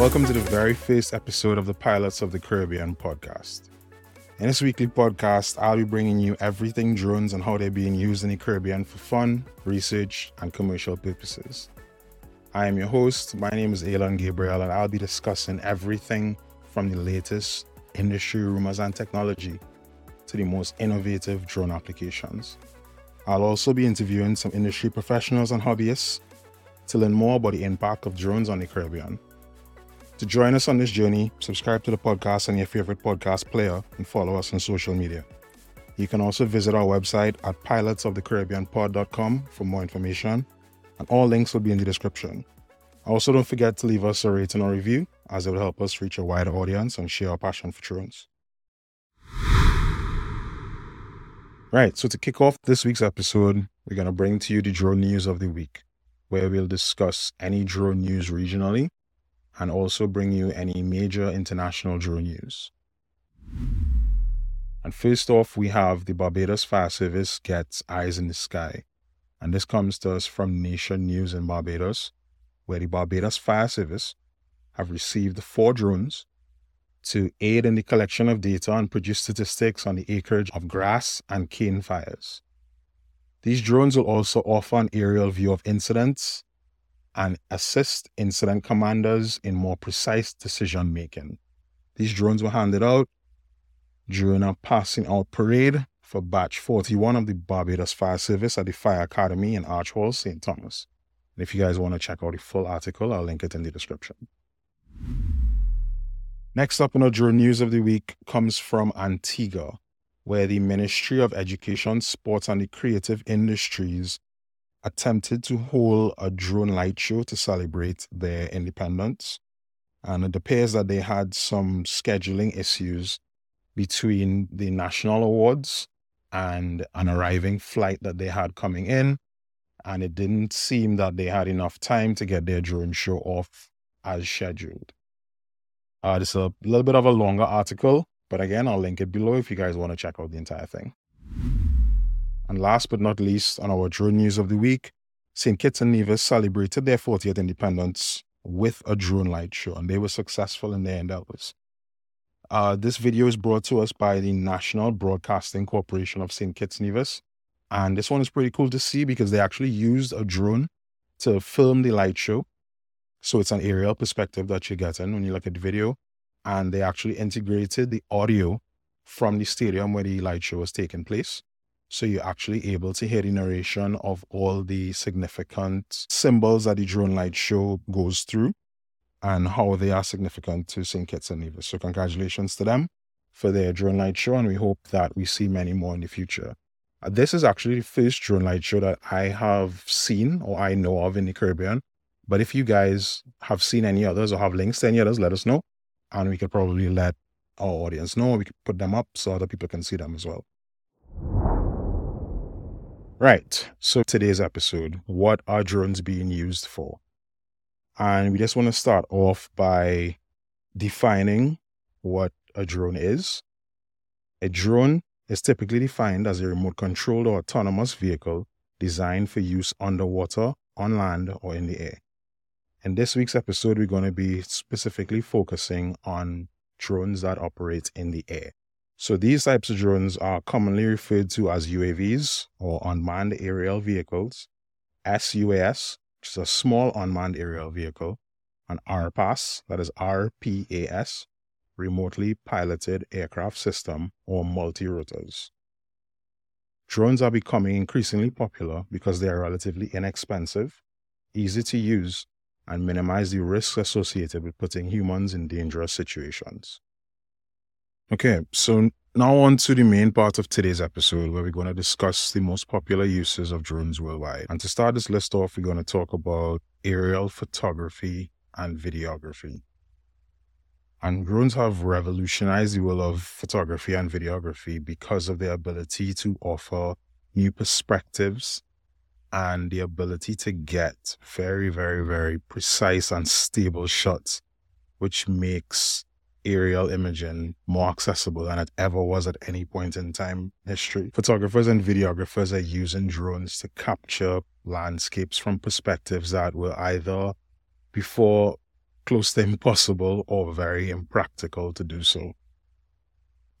Welcome to the very first episode of the Pilots of the Caribbean podcast. In this weekly podcast, I'll be bringing you everything drones and how they're being used in the Caribbean for fun, research, and commercial purposes. I am your host. My name is Elon Gabriel, and I'll be discussing everything from the latest industry rumors and technology to the most innovative drone applications. I'll also be interviewing some industry professionals and hobbyists to learn more about the impact of drones on the Caribbean. To join us on this journey, subscribe to the podcast on your favorite podcast player and follow us on social media. You can also visit our website at pilotsofthecaribbeanpod.com for more information, and all links will be in the description. Also, don't forget to leave us a rating or review, as it will help us reach a wider audience and share our passion for drones. Right, so to kick off this week's episode, we're going to bring to you the drone news of the week, where we'll discuss any drone news regionally and also bring you any major international drone news. And first off, we have the Barbados Fire Service gets eyes in the sky. And this comes to us from Nation News in Barbados, where the Barbados Fire Service have received four drones to aid in the collection of data and produce statistics on the acreage of grass and cane fires. These drones will also offer an aerial view of incidents and assist incident commanders in more precise decision making. These drones were handed out during a passing out parade for batch 41 of the Barbados Fire Service at the Fire Academy in Arch Hall, St. Thomas. And if you guys want to check out the full article, I'll link it in the description. Next up in our drone news of the week comes from Antigua, where the Ministry of Education, Sports and the Creative Industries attempted to hold a drone light show to celebrate their independence. And it appears that they had some scheduling issues between the national awards and an arriving flight that they had coming in. And it didn't seem that they had enough time to get their drone show off as scheduled. Uh, this is a little bit of a longer article, but again, I'll link it below if you guys want to check out the entire thing. And last but not least, on our drone news of the week, St. Kitts and Nevis celebrated their 40th independence with a drone light show, and they were successful in their endeavors. Uh, this video is brought to us by the National Broadcasting Corporation of St. Kitts Nevis. And this one is pretty cool to see because they actually used a drone to film the light show. So it's an aerial perspective that you're getting when you look at the video. And they actually integrated the audio from the stadium where the light show was taking place. So you're actually able to hear the narration of all the significant symbols that the drone light show goes through and how they are significant to St. Kitts and Nevis. So congratulations to them for their drone light show, and we hope that we see many more in the future. Uh, this is actually the first drone light show that I have seen or I know of in the Caribbean. But if you guys have seen any others or have links to any others, let us know. And we could probably let our audience know. We could put them up so other people can see them as well. Right. So today's episode, what are drones being used for? And we just want to start off by defining what a drone is. A drone is typically defined as a remote controlled or autonomous vehicle designed for use underwater, on land, or in the air. In this week's episode, we're going to be specifically focusing on drones that operate in the air. So these types of drones are commonly referred to as UAVs or unmanned aerial vehicles, SUAS, which is a small unmanned aerial vehicle, an RPAS, that is RPAS, remotely piloted aircraft system or multi-rotors. Drones are becoming increasingly popular because they are relatively inexpensive, easy to use, and minimize the risks associated with putting humans in dangerous situations. Okay, so now on to the main part of today's episode where we're going to discuss the most popular uses of drones worldwide. And to start this list off, we're going to talk about aerial photography and videography. And drones have revolutionized the world of photography and videography because of their ability to offer new perspectives and the ability to get very, very, very precise and stable shots which makes aerial imaging more accessible than it ever was at any point in time history. Photographers and videographers are using drones to capture landscapes from perspectives that were either before close to impossible or very impractical to do so.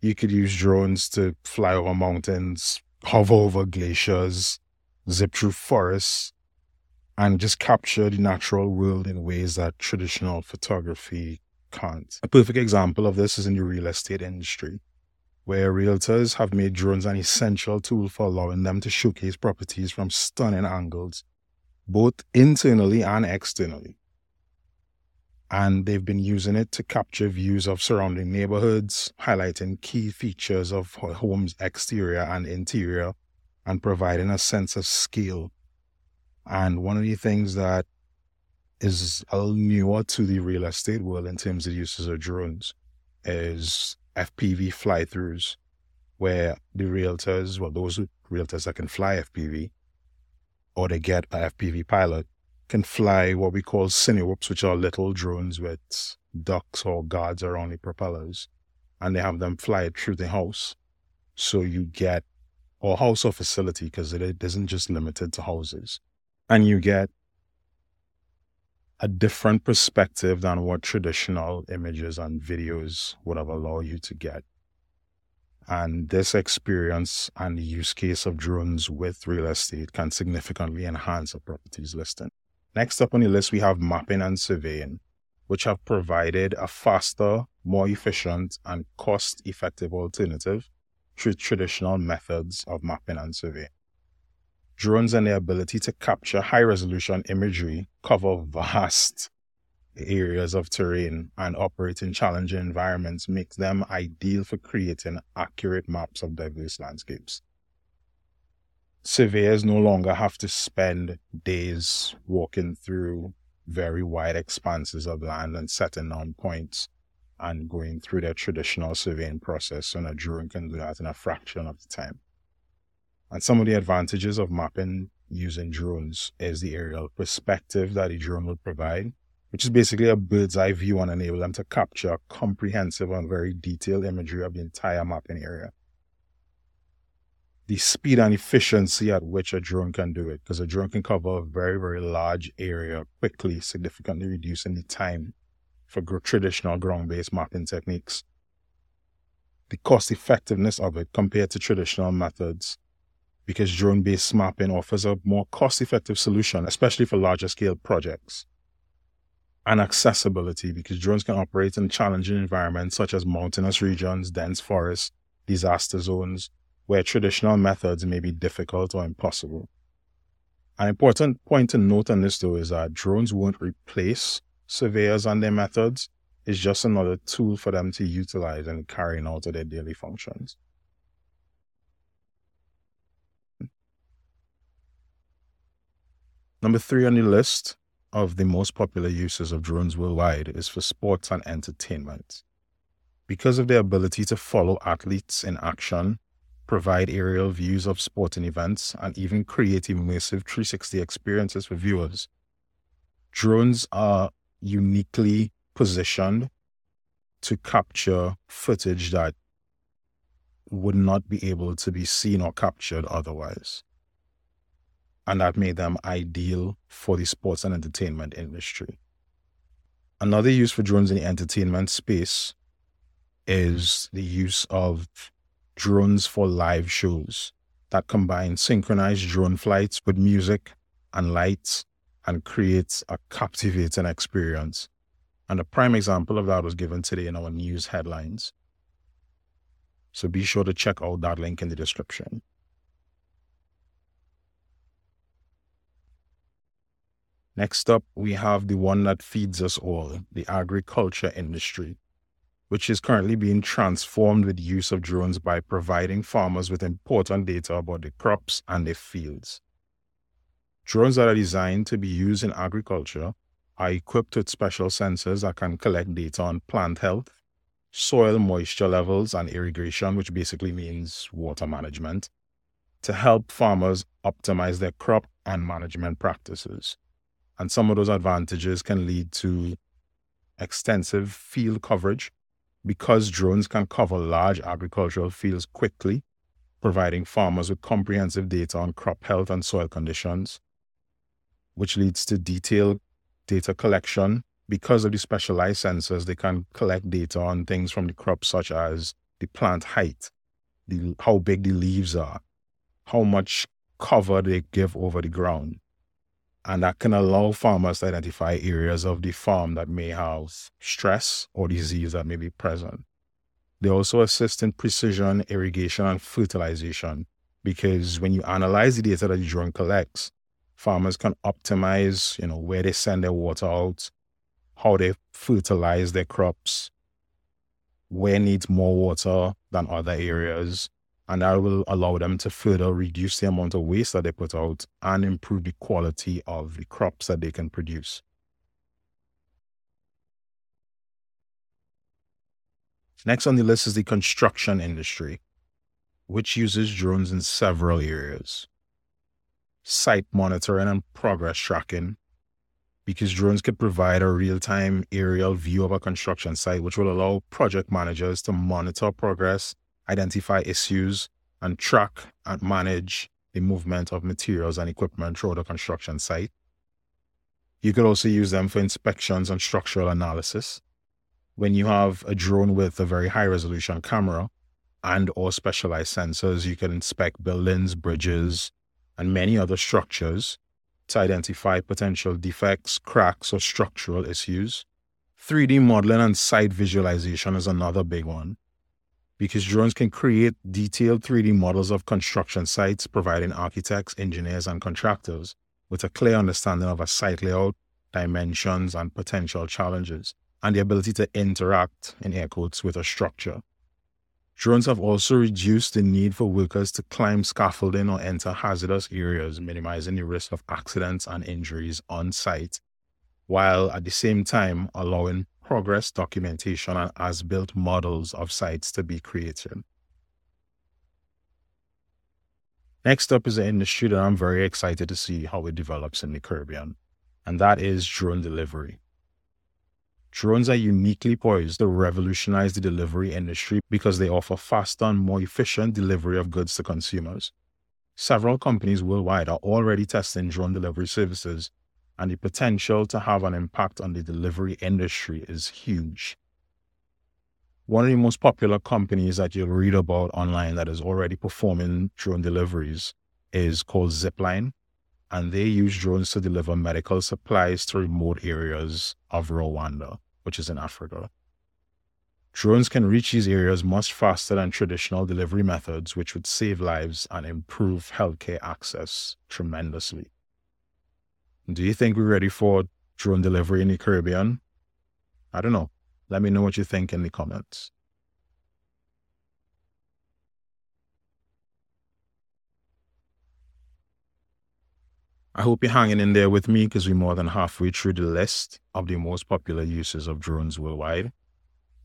You could use drones to fly over mountains, hover over glaciers, zip through forests, and just capture the natural world in ways that traditional photography can't. A perfect example of this is in the real estate industry, where realtors have made drones an essential tool for allowing them to showcase properties from stunning angles, both internally and externally. And they've been using it to capture views of surrounding neighborhoods, highlighting key features of homes' exterior and interior, and providing a sense of scale. And one of the things that is newer to the real estate world in terms of uses of drones is FPV fly throughs, where the realtors, well, those realtors that can fly FPV or they get a FPV pilot can fly what we call cinewhoops, which are little drones with ducts or guards around the propellers, and they have them fly it through the house. So you get, or house or facility, because it isn't just limited to houses, and you get a different perspective than what traditional images and videos would have allowed you to get. And this experience and use case of drones with real estate can significantly enhance a property's listing. Next up on the list, we have mapping and surveying, which have provided a faster, more efficient, and cost effective alternative to traditional methods of mapping and surveying drones and their ability to capture high resolution imagery cover vast areas of terrain and operate in challenging environments makes them ideal for creating accurate maps of diverse landscapes. Surveyors no longer have to spend days walking through very wide expanses of land and setting down points and going through their traditional surveying process, and a drone can do that in a fraction of the time. And some of the advantages of mapping using drones is the aerial perspective that a drone will provide, which is basically a bird's eye view and enable them to capture comprehensive and very detailed imagery of the entire mapping area. The speed and efficiency at which a drone can do it, because a drone can cover a very, very large area quickly, significantly reducing the time for traditional ground based mapping techniques. The cost effectiveness of it compared to traditional methods because drone based mapping offers a more cost effective solution, especially for larger scale projects. And accessibility because drones can operate in challenging environments such as mountainous regions, dense forests, disaster zones, where traditional methods may be difficult or impossible. An important point to note on this though is that drones won't replace surveyors and their methods. It's just another tool for them to utilize in carrying out their daily functions. Number three on the list of the most popular uses of drones worldwide is for sports and entertainment. Because of their ability to follow athletes in action, provide aerial views of sporting events, and even create immersive 360 experiences for viewers, drones are uniquely positioned to capture footage that would not be able to be seen or captured otherwise and that made them ideal for the sports and entertainment industry. Another use for drones in the entertainment space is the use of drones for live shows that combine synchronized drone flights with music and lights and creates a captivating experience. And a prime example of that was given today in our news headlines. So be sure to check out that link in the description. Next up, we have the one that feeds us all, the agriculture industry, which is currently being transformed with use of drones by providing farmers with important data about the crops and their fields. Drones that are designed to be used in agriculture are equipped with special sensors that can collect data on plant health, soil moisture levels, and irrigation, which basically means water management, to help farmers optimize their crop and management practices. And some of those advantages can lead to extensive field coverage because drones can cover large agricultural fields quickly, providing farmers with comprehensive data on crop health and soil conditions, which leads to detailed data collection. Because of the specialized sensors, they can collect data on things from the crop, such as the plant height, the, how big the leaves are, how much cover they give over the ground. And that can allow farmers to identify areas of the farm that may have stress or disease that may be present. They also assist in precision irrigation and fertilization because when you analyze the data that the drone collects, farmers can optimize, you know, where they send their water out, how they fertilize their crops, where needs more water than other areas. And that will allow them to further reduce the amount of waste that they put out and improve the quality of the crops that they can produce. Next on the list is the construction industry, which uses drones in several areas site monitoring and progress tracking because drones could provide a real-time aerial view of a construction site which will allow project managers to monitor progress identify issues and track and manage the movement of materials and equipment through the construction site. You could also use them for inspections and structural analysis. When you have a drone with a very high resolution camera and or specialized sensors you can inspect buildings bridges and many other structures to identify potential defects, cracks, or structural issues. 3D modeling and site visualization is another big one because drones can create detailed 3D models of construction sites, providing architects, engineers, and contractors with a clear understanding of a site layout, dimensions, and potential challenges, and the ability to interact, in air quotes, with a structure. Drones have also reduced the need for workers to climb scaffolding or enter hazardous areas, minimizing the risk of accidents and injuries on site, while at the same time allowing progress documentation and as built models of sites to be created. Next up is an industry that I'm very excited to see how it develops in the Caribbean, and that is drone delivery. Drones are uniquely poised to revolutionize the delivery industry because they offer faster and more efficient delivery of goods to consumers. Several companies worldwide are already testing drone delivery services, and the potential to have an impact on the delivery industry is huge. One of the most popular companies that you'll read about online that is already performing drone deliveries is called Zipline and they use drones to deliver medical supplies to remote areas of Rwanda, which is in Africa. Drones can reach these areas much faster than traditional delivery methods, which would save lives and improve healthcare access tremendously. Do you think we're ready for drone delivery in the Caribbean? I don't know. Let me know what you think in the comments. I hope you're hanging in there with me because we're more than halfway through the list of the most popular uses of drones worldwide.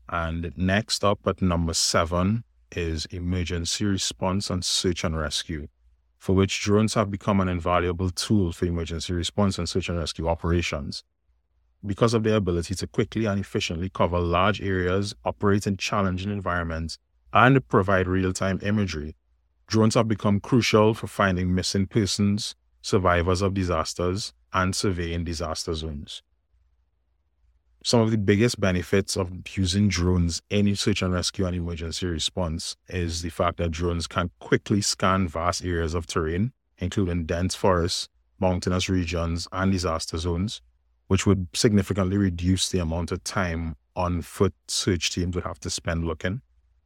And next up at number seven is emergency response and search and rescue, for which drones have become an invaluable tool for emergency response and search and rescue operations. Because of their ability to quickly and efficiently cover large areas, operate in challenging environments, and provide real time imagery, drones have become crucial for finding missing persons, survivors of disasters, and surveying disaster zones. Some of the biggest benefits of using drones in search and rescue and emergency response is the fact that drones can quickly scan vast areas of terrain, including dense forests, mountainous regions, and disaster zones, which would significantly reduce the amount of time on foot search teams would have to spend looking.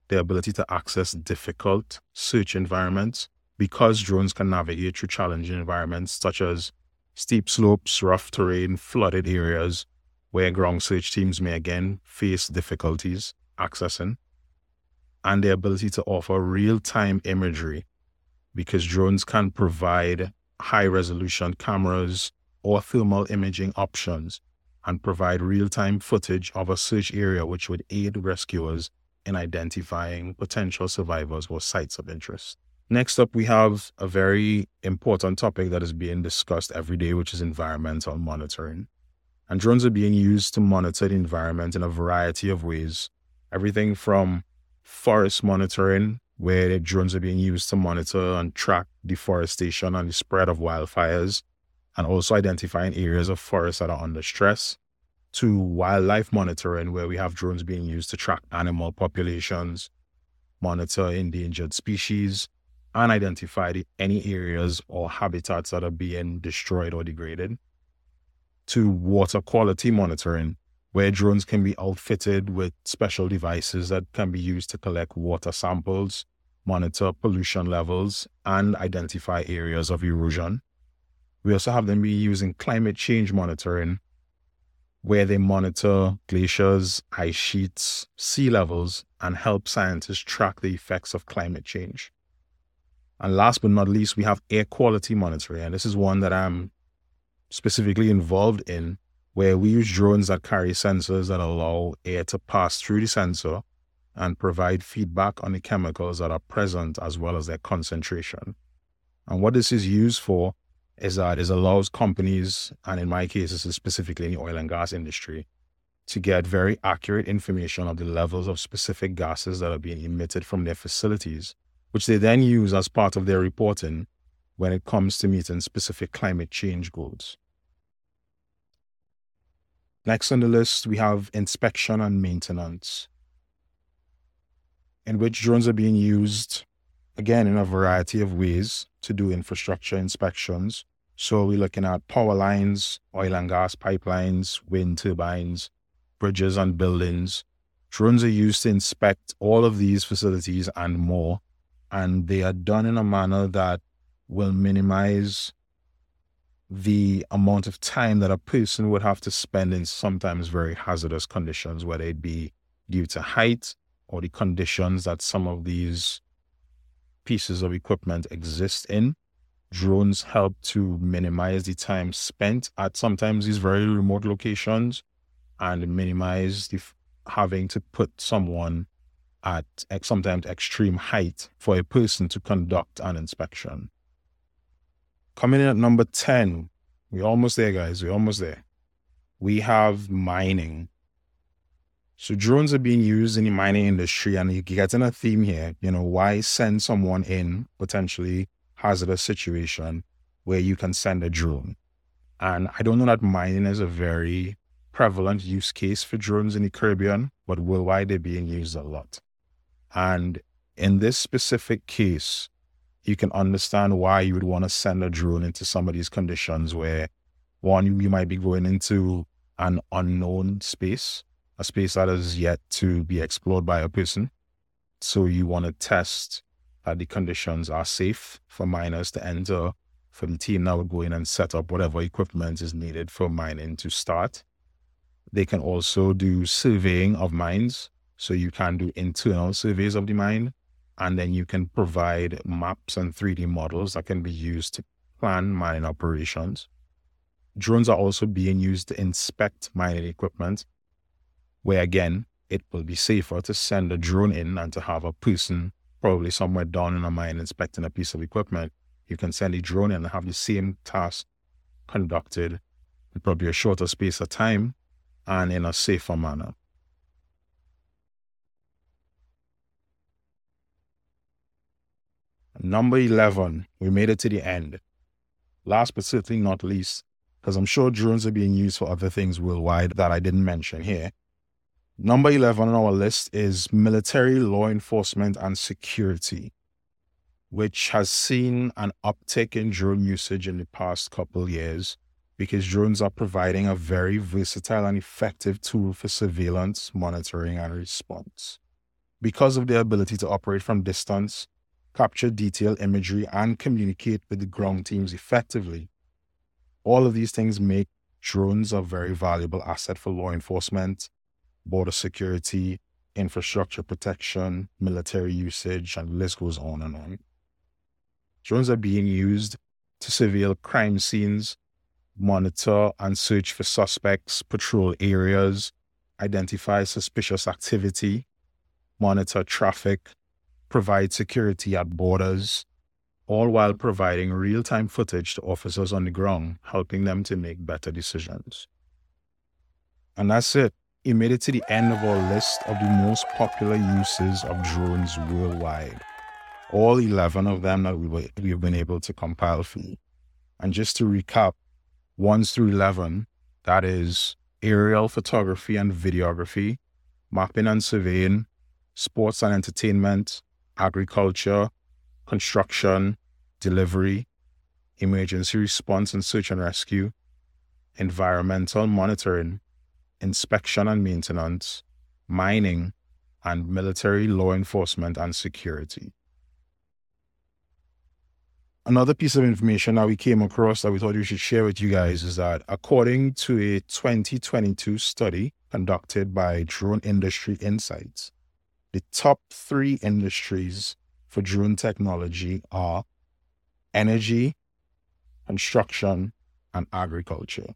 The ability to access difficult search environments because drones can navigate through challenging environments such as steep slopes, rough terrain, flooded areas, where ground search teams may again face difficulties accessing, and the ability to offer real time imagery because drones can provide high resolution cameras or thermal imaging options and provide real time footage of a search area, which would aid rescuers in identifying potential survivors or sites of interest. Next up, we have a very important topic that is being discussed every day, which is environmental monitoring. And drones are being used to monitor the environment in a variety of ways. Everything from forest monitoring, where drones are being used to monitor and track deforestation and the spread of wildfires, and also identifying areas of forests that are under stress, to wildlife monitoring, where we have drones being used to track animal populations, monitor endangered species, and identify the, any areas or habitats that are being destroyed or degraded, to water quality monitoring, where drones can be outfitted with special devices that can be used to collect water samples, monitor pollution levels, and identify areas of erosion. We also have them be using climate change monitoring, where they monitor glaciers, ice sheets, sea levels, and help scientists track the effects of climate change. And last but not least, we have air quality monitoring. And this is one that I'm specifically involved in, where we use drones that carry sensors that allow air to pass through the sensor and provide feedback on the chemicals that are present as well as their concentration. And what this is used for is that it allows companies, and in my case, this is specifically in the oil and gas industry, to get very accurate information of the levels of specific gases that are being emitted from their facilities, which they then use as part of their reporting when it comes to meeting specific climate change goals. Next on the list, we have inspection and maintenance, in which drones are being used, again, in a variety of ways to do infrastructure inspections, so we're looking at power lines, oil and gas pipelines, wind turbines, bridges and buildings. Drones are used to inspect all of these facilities and more, and they are done in a manner that will minimize the amount of time that a person would have to spend in sometimes very hazardous conditions, whether it be due to height or the conditions that some of these pieces of equipment exist in drones help to minimize the time spent at sometimes these very remote locations and minimize the having to put someone at sometimes extreme height for a person to conduct an inspection. Coming in at number 10, we're almost there, guys. We're almost there. We have mining. So drones are being used in the mining industry, and you get in a theme here. You know, why send someone in potentially hazardous situation where you can send a drone. And I don't know that mining is a very prevalent use case for drones in the Caribbean, but worldwide they're being used a lot. And in this specific case, you can understand why you would want to send a drone into some of these conditions where one, you might be going into an unknown space, a space that is yet to be explored by a person. So you want to test that the conditions are safe for miners to enter. For the team now go in and set up whatever equipment is needed for mining to start. They can also do surveying of mines. So you can do internal surveys of the mine, and then you can provide maps and 3D models that can be used to plan mining operations. Drones are also being used to inspect mining equipment, where again, it will be safer to send a drone in and to have a person probably somewhere down in a mine inspecting a piece of equipment, you can send a drone in and have the same task conducted in probably a shorter space of time and in a safer manner. Number 11, we made it to the end. Last but certainly not least, because I'm sure drones are being used for other things worldwide that I didn't mention here. Number 11 on our list is military law enforcement and security, which has seen an uptick in drone usage in the past couple years because drones are providing a very versatile and effective tool for surveillance, monitoring, and response. Because of their ability to operate from distance, capture detailed imagery, and communicate with the ground teams effectively, all of these things make drones a very valuable asset for law enforcement border security, infrastructure protection, military usage, and the list goes on and on. Drones are being used to surveil crime scenes, monitor and search for suspects, patrol areas, identify suspicious activity, monitor traffic, provide security at borders, all while mm-hmm. providing real time footage to officers on the ground, helping them to make better decisions. And that's it. It made it to the end of our list of the most popular uses of drones worldwide. All 11 of them that we we've been able to compile for you. And just to recap, 1 through 11, that is aerial photography and videography, mapping and surveying, sports and entertainment, agriculture, construction, delivery, emergency response and search and rescue, environmental monitoring, inspection and maintenance, mining, and military law enforcement and security. Another piece of information that we came across that we thought we should share with you guys is that according to a 2022 study conducted by Drone Industry Insights, the top three industries for drone technology are energy, construction, and agriculture.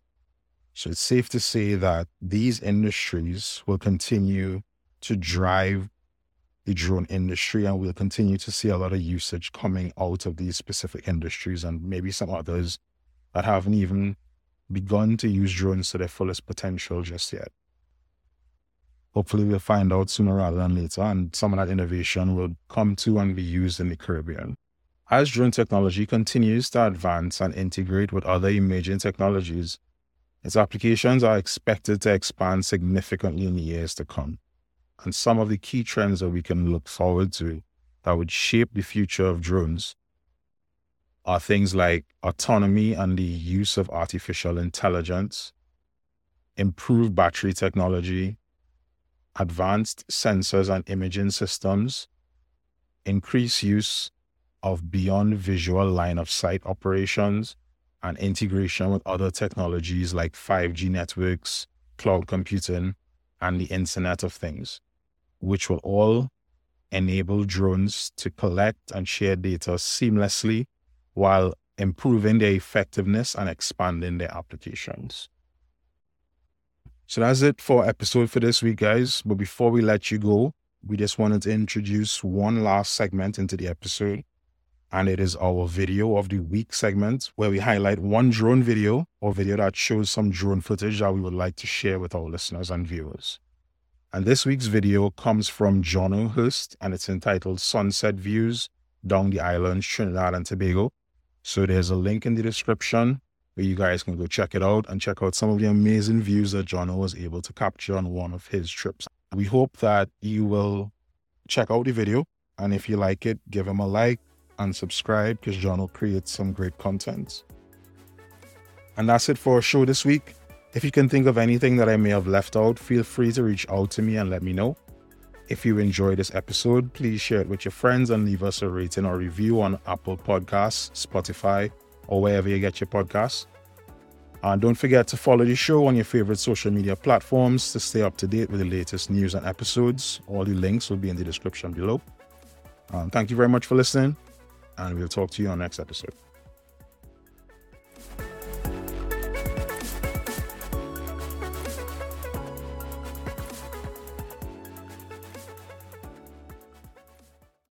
So it's safe to say that these industries will continue to drive the drone industry and we'll continue to see a lot of usage coming out of these specific industries and maybe some others that haven't even begun to use drones to their fullest potential just yet. Hopefully, we'll find out sooner rather than later, and some of that innovation will come to and be used in the Caribbean. As drone technology continues to advance and integrate with other emerging technologies, its applications are expected to expand significantly in the years to come. And some of the key trends that we can look forward to that would shape the future of drones are things like autonomy and the use of artificial intelligence, improved battery technology, advanced sensors and imaging systems, increased use of beyond visual line of sight operations, and integration with other technologies like 5G networks, cloud computing, and the Internet of Things, which will all enable drones to collect and share data seamlessly while improving their effectiveness and expanding their applications. So that's it for episode for this week, guys. But before we let you go, we just wanted to introduce one last segment into the episode. And it is our video of the week segment where we highlight one drone video or video that shows some drone footage that we would like to share with our listeners and viewers. And this week's video comes from John Hirst and it's entitled Sunset Views Down the Island, Trinidad and Tobago. So there's a link in the description where you guys can go check it out and check out some of the amazing views that John was able to capture on one of his trips. We hope that you will check out the video. And if you like it, give him a like and subscribe because John will create some great content. And that's it for our show this week. If you can think of anything that I may have left out, feel free to reach out to me and let me know. If you enjoyed this episode, please share it with your friends and leave us a rating or review on Apple Podcasts, Spotify, or wherever you get your podcasts. And don't forget to follow the show on your favorite social media platforms to stay up to date with the latest news and episodes. All the links will be in the description below. Um, thank you very much for listening, and we'll talk to you on next episode.